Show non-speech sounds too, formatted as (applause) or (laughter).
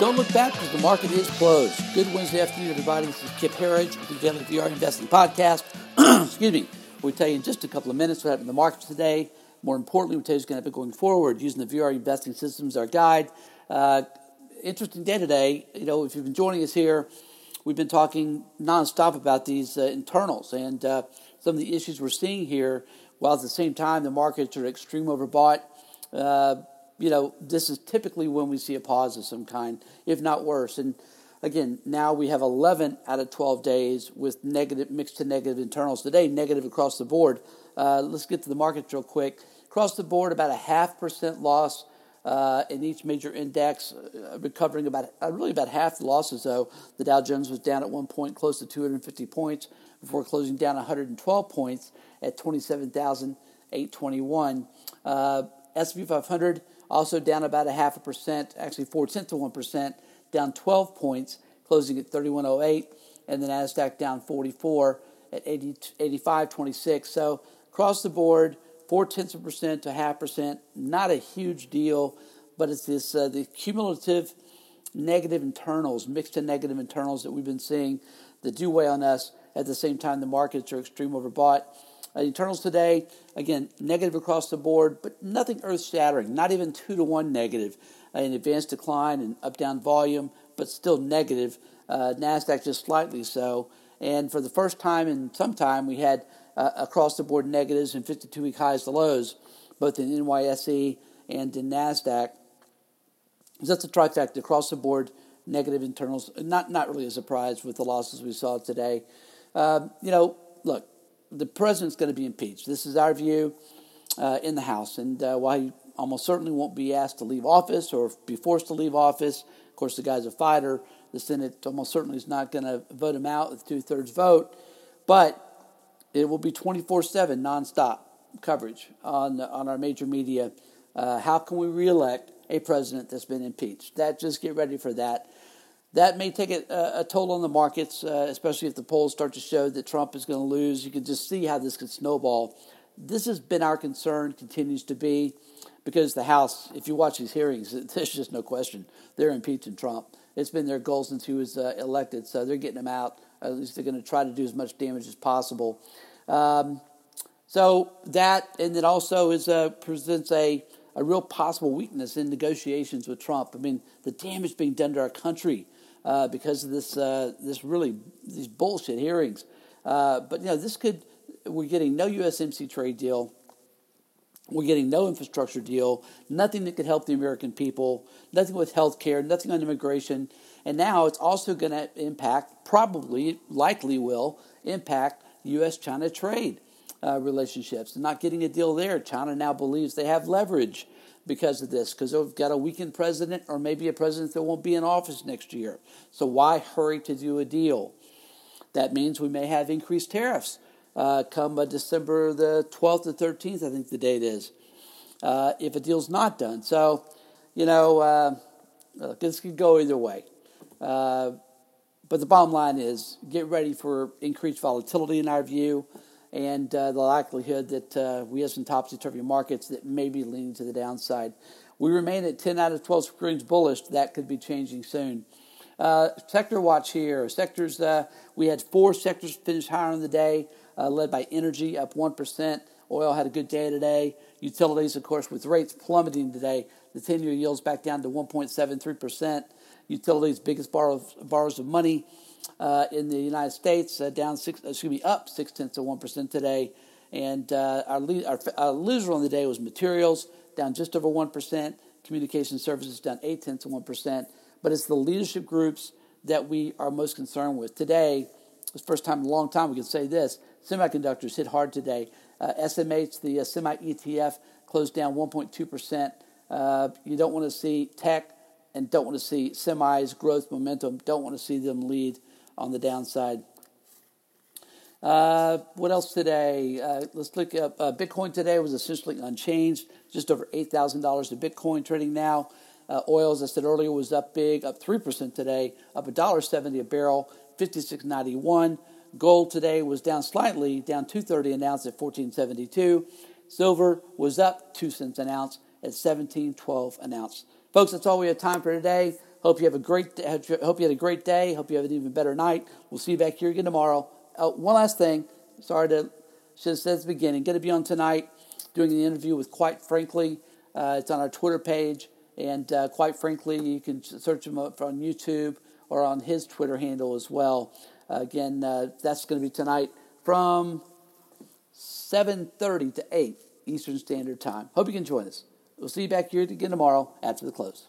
Don't look back because the market is closed. Good Wednesday afternoon, everybody. This is Kip Herriage with the Daily VR Investing Podcast. (clears throat) Excuse me. We'll tell you in just a couple of minutes what happened in the markets today. More importantly, we'll tell you what's going to happen going forward using the VR Investing System as our guide. Uh, interesting day today. You know, if you've been joining us here, we've been talking nonstop about these uh, internals and uh, some of the issues we're seeing here, while at the same time the markets are extreme overbought. Uh, you know, this is typically when we see a pause of some kind, if not worse. And again, now we have 11 out of 12 days with negative, mixed to negative internals. Today, negative across the board. Uh, let's get to the markets real quick. Across the board, about a half percent loss uh, in each major index, uh, recovering about uh, really about half the losses. Though the Dow Jones was down at one point, close to 250 points, before closing down 112 points at 27,821. Uh, S&P 500 also down about a half a percent, actually four tenths of one percent, down 12 points, closing at 3108, and the Nasdaq down 44 at 80, 85.26. So across the board, four tenths of percent to half percent, not a huge deal, but it's this uh, the cumulative negative internals, mixed to negative internals that we've been seeing that do weigh on us. At the same time, the markets are extreme overbought. Uh, internals today, again, negative across the board, but nothing earth shattering, not even two to one negative. Uh, in advanced decline and up down volume, but still negative. Uh, NASDAQ just slightly so. And for the first time in some time, we had uh, across the board negatives and 52 week highs to lows, both in NYSE and in NASDAQ. That's a trifecta across the board, negative internals. Not, not really a surprise with the losses we saw today. Um, you know, look, the president's going to be impeached. This is our view uh, in the House. And uh, while he almost certainly won't be asked to leave office or be forced to leave office, of course, the guy's a fighter. The Senate almost certainly is not going to vote him out with two thirds vote. But it will be 24 7 nonstop coverage on, on our major media. Uh, how can we reelect a president that's been impeached? That just get ready for that. That may take a, a toll on the markets, uh, especially if the polls start to show that Trump is going to lose. You can just see how this could snowball. This has been our concern, continues to be, because the House, if you watch these hearings, (laughs) there's just no question. They're impeaching Trump. It's been their goal since he was uh, elected, so they're getting him out. At least they're going to try to do as much damage as possible. Um, so that, and it also is uh, presents a, a real possible weakness in negotiations with Trump. I mean, the damage being done to our country uh, because of this uh, this really these bullshit hearings. Uh, but you know, this could we're getting no USMC trade deal. We're getting no infrastructure deal, nothing that could help the American people, nothing with health care, nothing on immigration. And now it's also going to impact, probably, likely will impact U.S. China trade uh, relationships. Not getting a deal there. China now believes they have leverage because of this, because they've got a weakened president or maybe a president that won't be in office next year. So why hurry to do a deal? That means we may have increased tariffs uh, come uh, December the 12th or 13th, I think the date is, uh, if a deal's not done. So, you know, uh, this could go either way. Uh, but the bottom line is get ready for increased volatility in our view and uh, the likelihood that uh, we have some topsy-turvy markets that may be leaning to the downside. We remain at 10 out of 12 screens bullish. That could be changing soon. Uh, sector watch here. Sectors, uh, we had four sectors finish higher in the day, uh, led by energy up 1%. Oil had a good day today. Utilities, of course, with rates plummeting today, the 10 year yield's back down to 1.73%. Utilities, biggest borrowers, borrowers of money, uh, in the United States, uh, down six, excuse me, up six tenths of one percent today. And uh, our, our, our, loser on the day was materials, down just over one percent. Communication services down eight tenths of one percent. But it's the leadership groups that we are most concerned with today. It's the first time in a long time we can say this: semiconductors hit hard today. Uh, SMH, the uh, semi ETF, closed down 1.2 percent. Uh, you don't want to see tech and don't want to see semis growth momentum. Don't want to see them lead on the downside. Uh, what else today? Uh, let's look at uh, Bitcoin today was essentially unchanged, just over eight thousand dollars a Bitcoin trading now. Uh, oil, as I said earlier, was up big, up three percent today, up a dollar seventy a barrel, fifty six ninety one. Gold today was down slightly, down two thirty an ounce at fourteen seventy two. Silver was up two cents an ounce at seventeen twelve an ounce. Folks, that's all we have time for today. Hope you have a great. Hope you had a great day. Hope you have an even better night. We'll see you back here again tomorrow. Oh, one last thing. Sorry to said at the beginning. Going to be on tonight doing an interview with Quite Frankly. Uh, it's on our Twitter page, and uh, quite frankly, you can search him up on YouTube or on his Twitter handle as well. Uh, again, uh, that's going to be tonight from 7:30 to 8 Eastern Standard Time. Hope you can join us. We'll see you back here again tomorrow after the close.